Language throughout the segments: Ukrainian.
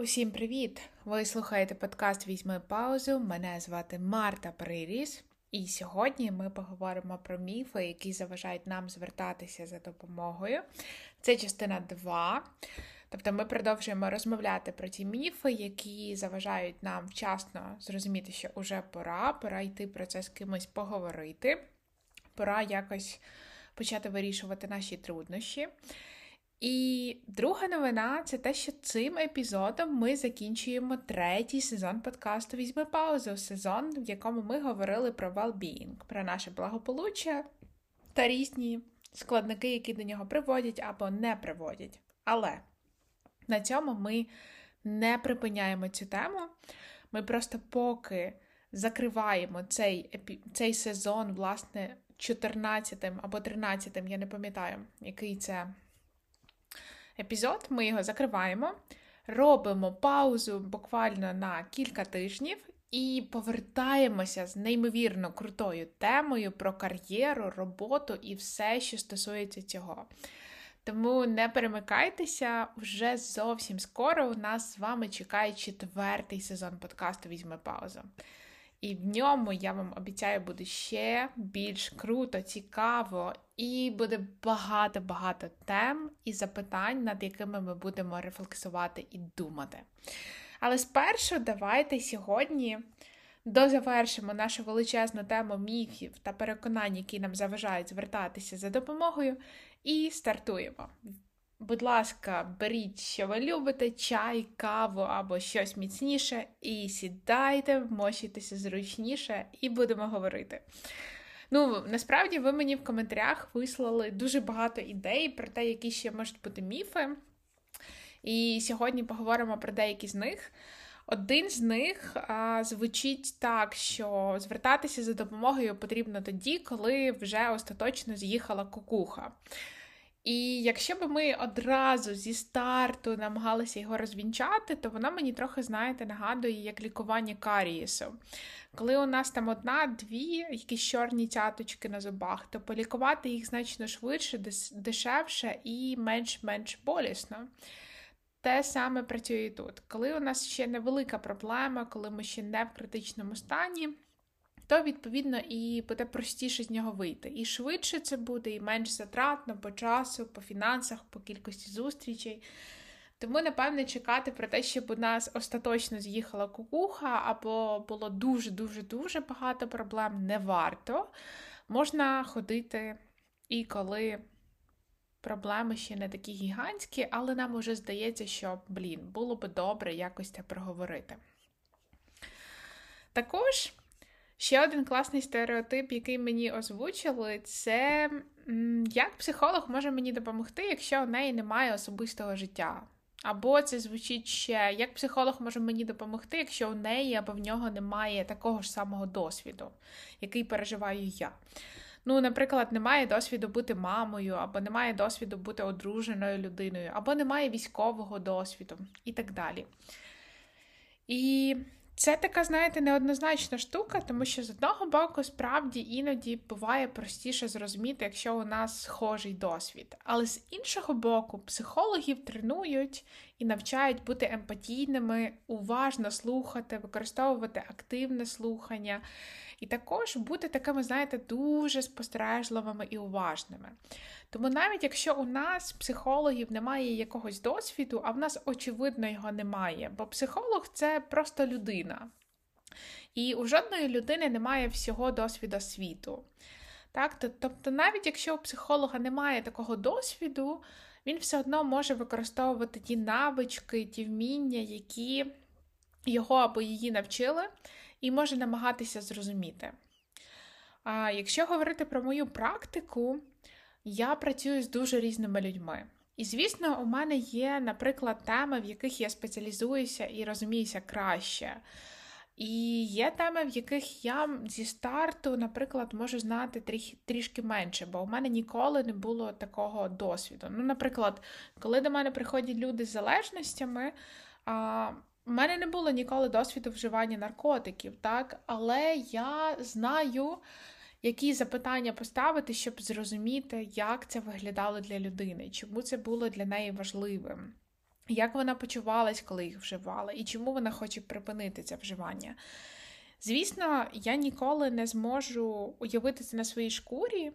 Усім привіт! Ви слухаєте подкаст Візьми паузу. Мене звати Марта Приріс, і сьогодні ми поговоримо про міфи, які заважають нам звертатися за допомогою. Це частина 2. Тобто ми продовжуємо розмовляти про ті міфи, які заважають нам вчасно зрозуміти, що вже пора, пора йти про це з кимось поговорити, пора якось почати вирішувати наші труднощі. І друга новина це те, що цим епізодом ми закінчуємо третій сезон подкасту Візьми паузу, сезон, в якому ми говорили про well-being, про наше благополуччя та різні складники, які до нього приводять або не приводять. Але на цьому ми не припиняємо цю тему. Ми просто поки закриваємо цей цей сезон, власне, 14 або 13, я не пам'ятаю, який це епізод, ми його закриваємо, робимо паузу буквально на кілька тижнів і повертаємося з неймовірно крутою темою про кар'єру, роботу і все, що стосується цього. Тому не перемикайтеся, вже зовсім скоро у нас з вами чекає четвертий сезон подкасту Візьми паузу. І в ньому я вам обіцяю буде ще більш круто, цікаво, і буде багато-багато тем і запитань, над якими ми будемо рефлексувати і думати. Але спершу давайте сьогодні дозавершимо нашу величезну тему міфів та переконань, які нам заважають звертатися за допомогою, і стартуємо. Будь ласка, беріть, що ви любите, чай, каву або щось міцніше, і сідайте, вмощуйтеся зручніше, і будемо говорити. Ну, насправді, ви мені в коментарях вислали дуже багато ідей про те, які ще можуть бути міфи. І сьогодні поговоримо про деякі з них. Один з них а, звучить так, що звертатися за допомогою потрібно тоді, коли вже остаточно з'їхала кукуха. І якщо б ми одразу зі старту намагалися його розвінчати, то вона мені трохи, знаєте, нагадує як лікування карієсу. Коли у нас там одна-дві якісь чорні цяточки на зубах, то полікувати їх значно швидше, дешевше і менш-менш болісно. Те саме працює і тут. Коли у нас ще невелика проблема, коли ми ще не в критичному стані то відповідно і буде простіше з нього вийти. І швидше це буде, і менш затратно по часу, по фінансах, по кількості зустрічей. Тому, напевне, чекати про те, щоб у нас остаточно з'їхала кукуха, або було дуже-дуже-дуже багато проблем, не варто. Можна ходити і коли проблеми ще не такі гігантські, але нам уже здається, що, блін, було би добре якось це проговорити. Також Ще один класний стереотип, який мені озвучили, це як психолог може мені допомогти, якщо у неї немає особистого життя. Або це звучить ще, як психолог може мені допомогти, якщо у неї або в нього немає такого ж самого досвіду, який переживаю я. Ну, наприклад, немає досвіду бути мамою, або немає досвіду бути одруженою людиною, або немає військового досвіду і так далі. І це така, знаєте, неоднозначна штука, тому що з одного боку, справді іноді буває простіше зрозуміти, якщо у нас схожий досвід. Але з іншого боку, психологів тренують і навчають бути емпатійними, уважно слухати, використовувати активне слухання. І також бути такими, знаєте, дуже спостережливими і уважними. Тому навіть якщо у нас психологів немає якогось досвіду, а в нас, очевидно, його немає, бо психолог це просто людина. І у жодної людини немає всього досвіду світу. Так? Тобто, навіть якщо у психолога немає такого досвіду, він все одно може використовувати ті навички, ті вміння, які його або її навчили, і може намагатися зрозуміти. А Якщо говорити про мою практику, я працюю з дуже різними людьми. І, звісно, у мене є, наприклад, теми, в яких я спеціалізуюся і розуміюся краще. І є теми, в яких я зі старту, наприклад, можу знати тріх, трішки менше, бо у мене ніколи не було такого досвіду. Ну, наприклад, коли до мене приходять люди з залежностями, а, у мене не було ніколи досвіду вживання наркотиків, так? але я знаю, які запитання поставити, щоб зрозуміти, як це виглядало для людини, чому це було для неї важливим. Як вона почувалась, коли їх вживала, і чому вона хоче припинити це вживання. Звісно, я ніколи не зможу уявити це на своїй шкурі,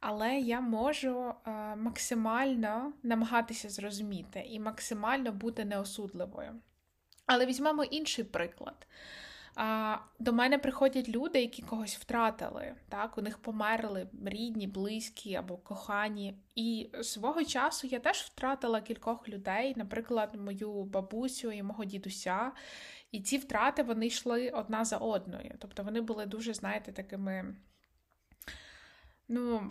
але я можу е, максимально намагатися зрозуміти і максимально бути неосудливою. Але візьмемо інший приклад. А, До мене приходять люди, які когось втратили. Так, У них померли рідні, близькі або кохані. І свого часу я теж втратила кількох людей, наприклад, мою бабусю і мого дідуся. І ці втрати вони йшли одна за одною. Тобто вони були дуже, знаєте, такими, ну,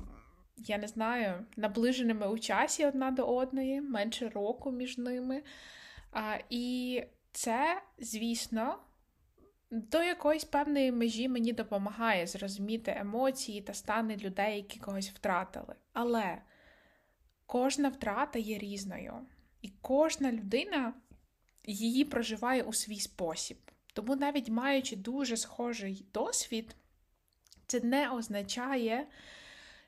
я не знаю, наближеними у часі одна до одної, менше року між ними. А, І це, звісно до якоїсь певної межі мені допомагає зрозуміти емоції та стани людей, які когось втратили. Але кожна втрата є різною, і кожна людина її проживає у свій спосіб. Тому, навіть маючи дуже схожий досвід, це не означає,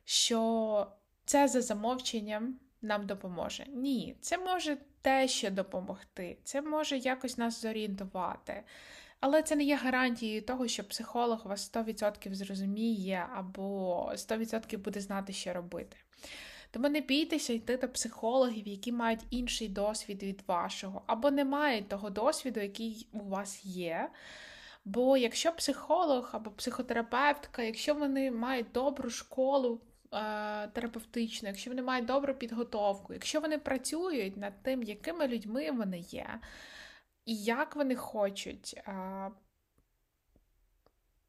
що це за замовченням нам допоможе. Ні, це може те, допомогти, це може якось нас зорієнтувати. Але це не є гарантією того, що психолог вас 100% зрозуміє або 100% буде знати, що робити. Тому не бійтеся йти до психологів, які мають інший досвід від вашого, або не мають того досвіду, який у вас є. Бо якщо психолог або психотерапевтка, якщо вони мають добру школу е, терапевтичну, якщо вони мають добру підготовку, якщо вони працюють над тим, якими людьми вони є, і як вони хочуть,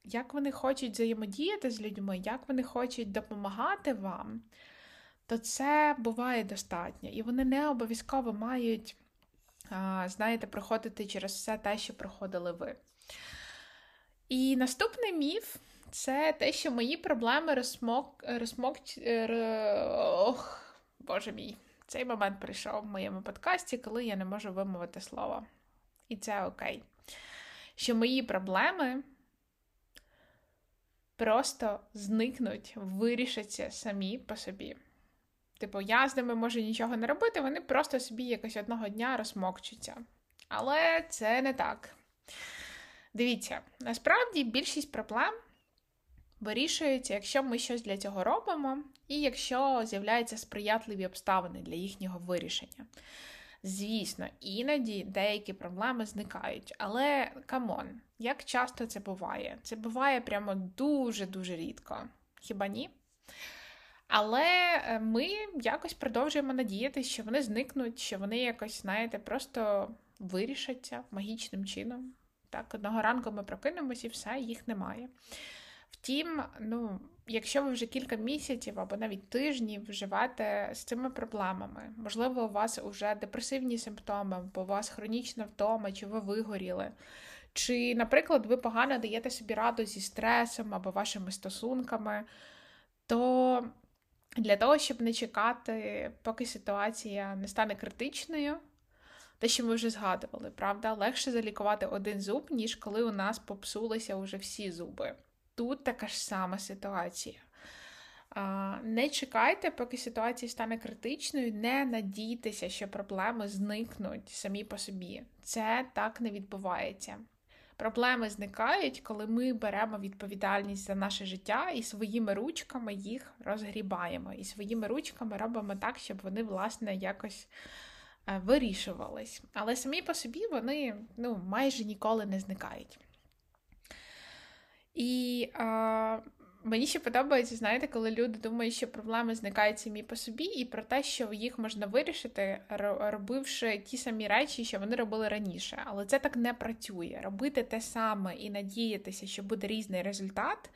як вони хочуть взаємодіяти з людьми, як вони хочуть допомагати вам, то це буває достатньо. І вони не обов'язково мають, знаєте, проходити через все те, що проходили ви. І наступний міф це те, що мої проблеми розмок... розмок... Ох, Боже мій, цей момент прийшов в моєму подкасті, коли я не можу вимовити слово і це окей. Що мої проблеми просто зникнуть, вирішаться самі по собі. Типу, я з ними можу нічого не робити, вони просто собі якось одного дня розмокчуться. Але це не так. Дивіться, насправді більшість проблем вирішується, якщо ми щось для цього робимо, і якщо з'являються сприятливі обставини для їхнього вирішення. Звісно, іноді деякі проблеми зникають, але come on, як часто це буває? Це буває прямо дуже-дуже рідко. Хіба ні? Але е, ми якось продовжуємо надіятися, що вони зникнуть, що вони якось, знаєте, просто вирішаться магічним чином. Так, одного ранку ми прокинемось і все, їх немає. Втім, ну, якщо ви вже кілька місяців або навіть тижнів живете з цими проблемами, можливо, у вас вже депресивні симптоми, або у вас хронічна втома, чи ви вигоріли, чи, наприклад, ви погано даєте собі раду зі стресом або вашими стосунками, то для того, щоб не чекати, поки ситуація не стане критичною, те, що ми вже згадували, правда, легше залікувати один зуб, ніж коли у нас попсулися вже всі зуби. Тут така ж сама ситуація. Не чекайте, поки ситуація стане критичною, не надійтеся, що проблеми зникнуть самі по собі. Це так не відбувається. Проблеми зникають, коли ми беремо відповідальність за наше життя і своїми ручками їх розгрібаємо. І своїми ручками робимо так, щоб вони, власне, якось е, вирішувались. Але самі по собі вони ну, майже ніколи не зникають. І а, мені ще подобається, знаєте, коли люди думають, що проблеми зникають самі по собі, і про те, що їх можна вирішити, робивши ті самі речі, що вони робили раніше. Але це так не працює. Робити те саме і надіятися, що буде різний результат.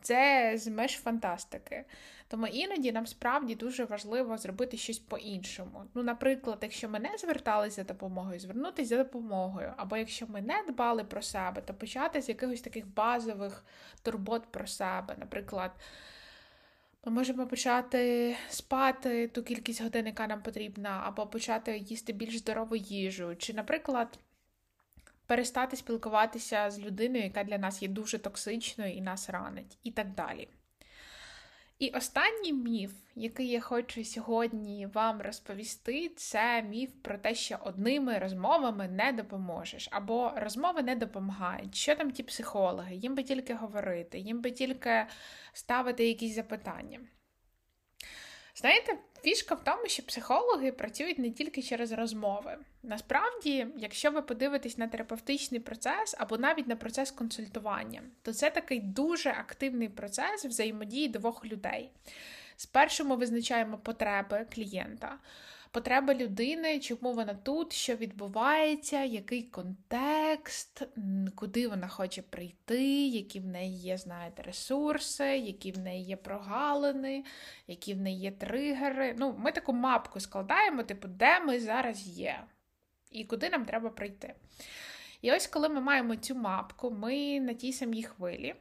Це з меж фантастики. Тому іноді нам справді дуже важливо зробити щось по-іншому. Ну, наприклад, якщо ми не зверталися за допомогою, звернутися за допомогою. Або якщо ми не дбали про себе, то почати з якихось таких базових турбот про себе. Наприклад, ми можемо почати спати ту кількість годин, яка нам потрібна, або почати їсти більш здорову їжу. Чи, наприклад, перестати спілкуватися з людиною, яка для нас є дуже токсичною і нас ранить, і так далі. І останній міф, який я хочу сьогодні вам розповісти, це міф про те, що одними розмовами не допоможеш, або розмови не допомагають. Що там ті психологи? Їм би тільки говорити, їм би тільки ставити якісь запитання. Знаєте, фішка в тому, що психологи працюють не тільки через розмови. Насправді, якщо ви подивитесь на терапевтичний процес або навіть на процес консультування, то це такий дуже активний процес взаємодії двох людей. Спершу ми визначаємо потреби клієнта потреба людини, чому вона тут, що відбувається, який контекст, куди вона хоче прийти, які в неї є, знаєте, ресурси, які в неї є прогалини, які в неї є тригери. Ну, Ми таку мапку складаємо, типу, де ми зараз є, і куди нам треба прийти. І ось коли ми маємо цю мапку, ми на тій самій хвилі,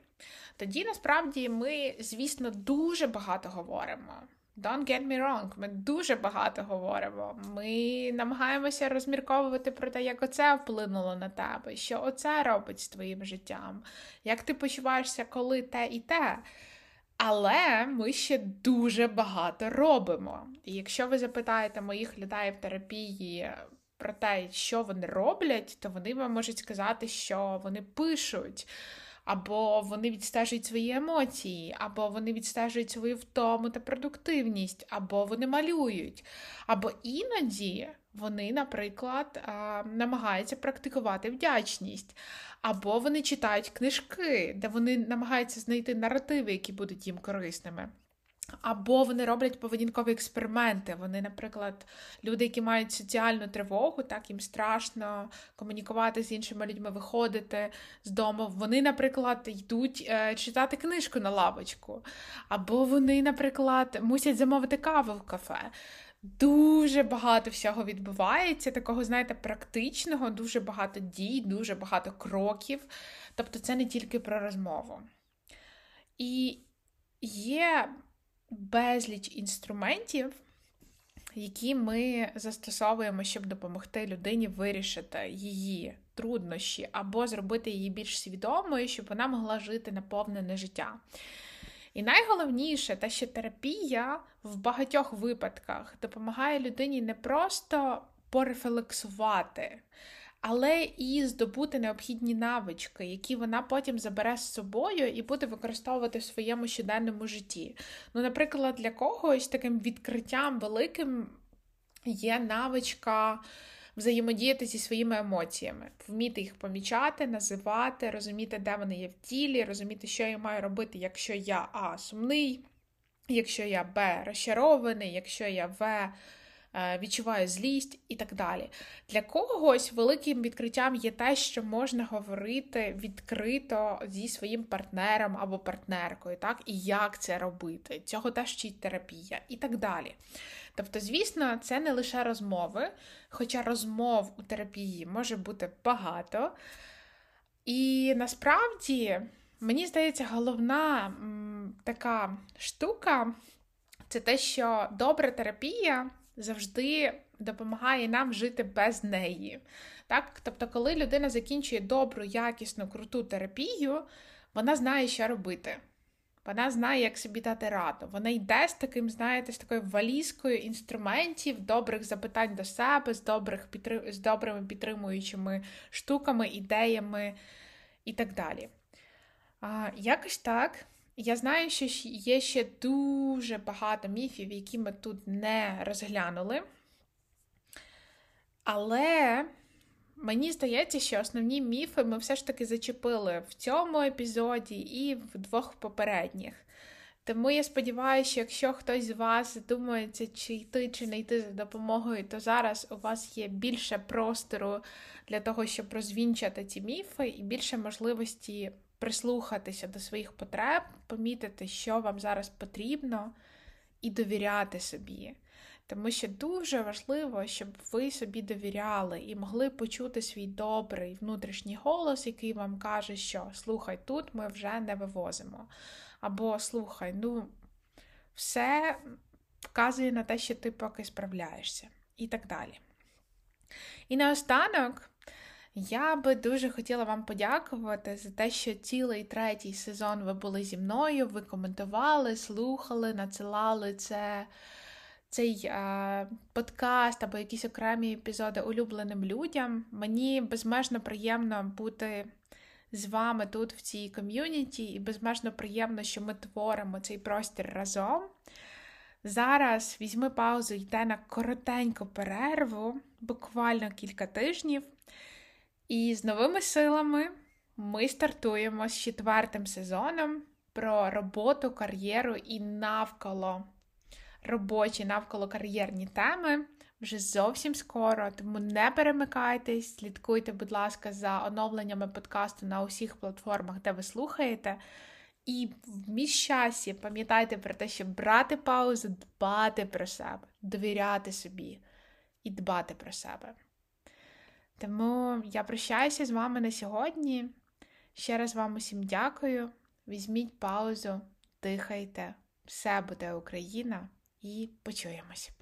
тоді насправді ми, звісно, дуже багато говоримо. Don't get me wrong, ми дуже багато говоримо. Ми намагаємося розмірковувати про те, як оце вплинуло на тебе, що оце робить з твоїм життям, як ти почуваєшся, коли те і те. Але ми ще дуже багато робимо. І якщо ви запитаєте моїх людей в терапії про те, що вони роблять, то вони вам можуть сказати, що вони пишуть або вони відстежують свої емоції, або вони відстежують свою втому та продуктивність, або вони малюють. Або іноді вони, наприклад, намагаються практикувати вдячність, або вони читають книжки, де вони намагаються знайти наративи, які будуть їм корисними. Або вони роблять поведінкові експерименти. Вони, наприклад, люди, які мають соціальну тривогу, так їм страшно комунікувати з іншими людьми, виходити з дому. Вони, наприклад, йдуть е, читати книжку на лавочку, або вони, наприклад, мусять замовити каву в кафе. Дуже багато всього відбувається, такого, знаєте, практичного, дуже багато дій, дуже багато кроків. Тобто, це не тільки про розмову. І є безліч інструментів, які ми застосовуємо, щоб допомогти людині вирішити її труднощі, або зробити її більш свідомою, щоб вона могла жити наповнене життя. І найголовніше, те, що терапія в багатьох випадках допомагає людині не просто порефлексувати, але і здобути необхідні навички, які вона потім забере з собою і буде використовувати в своєму щоденному житті. Ну, наприклад, для когось таким відкриттям великим є навичка. Взаємодіяти зі своїми емоціями, вміти їх помічати, називати, розуміти, де вони є в тілі, розуміти, що я маю робити, якщо я А сумний, якщо я Б розчарований, якщо я В відчуваю злість і так далі. Для когось великим відкриттям є те, що можна говорити відкрито зі своїм партнером або партнеркою, так, і як це робити. Цього теж вчить терапія і так далі. Тобто, звісно, це не лише розмови, хоча розмов у терапії може бути багато. І насправді, мені здається, головна така штука це те, що добра терапія завжди допомагає нам жити без неї. Так? Тобто, коли людина закінчує добру, якісну, круту терапію, вона знає, що робити. Вона знає, як собі дати раду. Вона йде з таким, знаєте, з такою валізкою інструментів, добрих запитань до себе, з добрих з добрими підтримуючими штуками, ідеями і так далі. А, Якось так. Я знаю, що є ще дуже багато міфів, які ми тут не розглянули. Але мені здається, що основні міфи ми все ж таки зачепили в цьому епізоді і в двох попередніх. Тому я сподіваюся, що якщо хтось з вас задумується, чи йти, чи не йти за допомогою, то зараз у вас є більше простору для того, щоб розвінчати ці міфи, і більше можливості прислухатися до своїх потреб, помітити, що вам зараз потрібно, і довіряти собі. Тому що дуже важливо, щоб ви собі довіряли і могли почути свій добрий внутрішній голос, який вам каже, що слухай, тут ми вже не вивозимо. Або слухай, ну, все вказує на те, що ти поки справляєшся, і так далі. І наостанок Я би дуже хотіла вам подякувати за те, що цілий третій сезон ви були зі мною, ви коментували, слухали, надсилали це. Цей е, подкаст або якісь окремі епізоди улюбленим людям. Мені безмежно приємно бути з вами тут, в цій ком'юніті, і безмежно приємно, що ми творимо цей простір разом. Зараз візьми паузу, йде на коротеньку перерву, буквально кілька тижнів. І з новими силами ми стартуємо з четвертим сезоном про роботу, кар'єру і навколо робочі, навколо кар'єрні теми. Вже зовсім скоро, тому не перемикайтесь, слідкуйте, будь ласка, за оновленнями подкасту на усіх платформах, де ви слухаєте. І в мій міщасі пам'ятайте про те, щоб брати паузу, дбати про себе, довіряти собі і дбати про себе. Тому я прощаюся з вами на сьогодні. Ще раз вам усім дякую. Візьміть паузу, дихайте, все буде Україна, і почуємось.